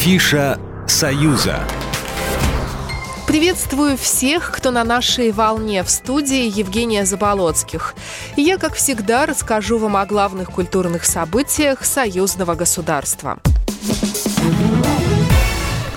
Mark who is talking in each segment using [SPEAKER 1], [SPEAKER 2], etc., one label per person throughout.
[SPEAKER 1] Афиша «Союза».
[SPEAKER 2] Приветствую всех, кто на нашей волне в студии Евгения Заболоцких. И я, как всегда, расскажу вам о главных культурных событиях союзного государства.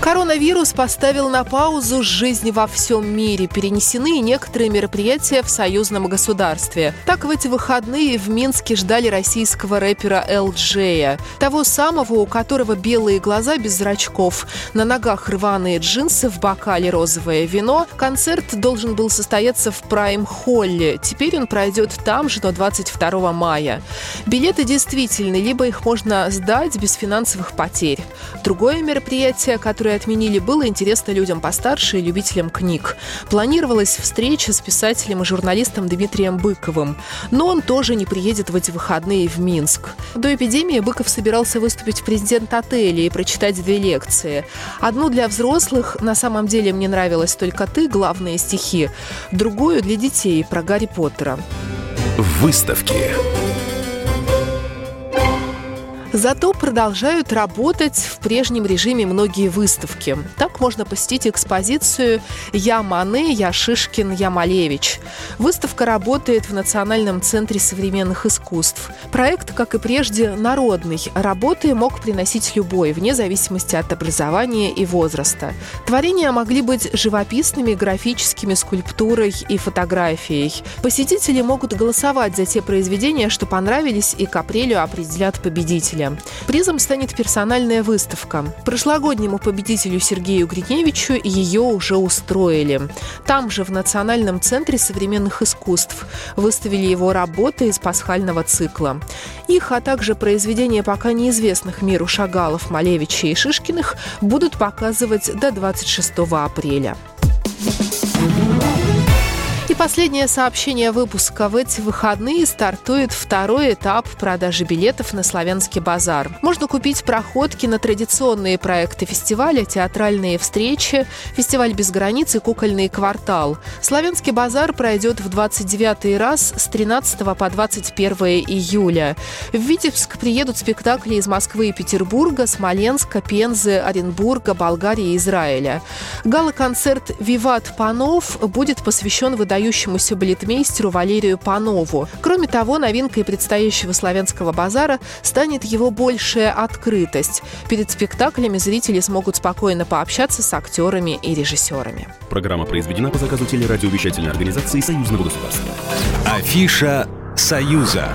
[SPEAKER 2] Коронавирус поставил на паузу жизнь во всем мире. Перенесены некоторые мероприятия в союзном государстве. Так в эти выходные в Минске ждали российского рэпера Элджея. Того самого, у которого белые глаза без зрачков, на ногах рваные джинсы, в бокале розовое вино. Концерт должен был состояться в Прайм-холле. Теперь он пройдет там же, до 22 мая. Билеты действительны, либо их можно сдать без финансовых потерь. Другое мероприятие, которое отменили, было интересно людям постарше и любителям книг. Планировалась встреча с писателем и журналистом Дмитрием Быковым, но он тоже не приедет в эти выходные в Минск. До эпидемии Быков собирался выступить в президент-отеле и прочитать две лекции. Одну для взрослых «На самом деле мне нравилась только ты» главные стихи, другую для детей про Гарри Поттера.
[SPEAKER 1] Выставки.
[SPEAKER 2] Зато продолжают работать в прежнем режиме многие выставки. Так можно посетить экспозицию «Я Мане, я Шишкин, я Малевич». Выставка работает в Национальном центре современных искусств. Проект, как и прежде, народный. Работы мог приносить любой, вне зависимости от образования и возраста. Творения могли быть живописными, графическими, скульптурой и фотографией. Посетители могут голосовать за те произведения, что понравились, и к апрелю определят победителя апреля. Призом станет персональная выставка. Прошлогоднему победителю Сергею Гриневичу ее уже устроили. Там же, в Национальном центре современных искусств, выставили его работы из пасхального цикла. Их, а также произведения пока неизвестных миру Шагалов, Малевича и Шишкиных будут показывать до 26 апреля. Последнее сообщение выпуска. В эти выходные стартует второй этап продажи билетов на Славянский базар. Можно купить проходки на традиционные проекты фестиваля, театральные встречи, фестиваль без границ и кукольный квартал. Славянский базар пройдет в 29 раз с 13 по 21 июля. В Витебск приедут спектакли из Москвы и Петербурга, Смоленска, Пензы, Оренбурга, Болгарии и Израиля. Гала-концерт «Виват Панов» будет посвящен выдающимся выдающемуся балетмейстеру Валерию Панову. Кроме того, новинкой предстоящего славянского базара станет его большая открытость. Перед спектаклями зрители смогут спокойно пообщаться с актерами и режиссерами.
[SPEAKER 1] Программа произведена по заказу телерадиовещательной организации Союзного государства. Афиша «Союза».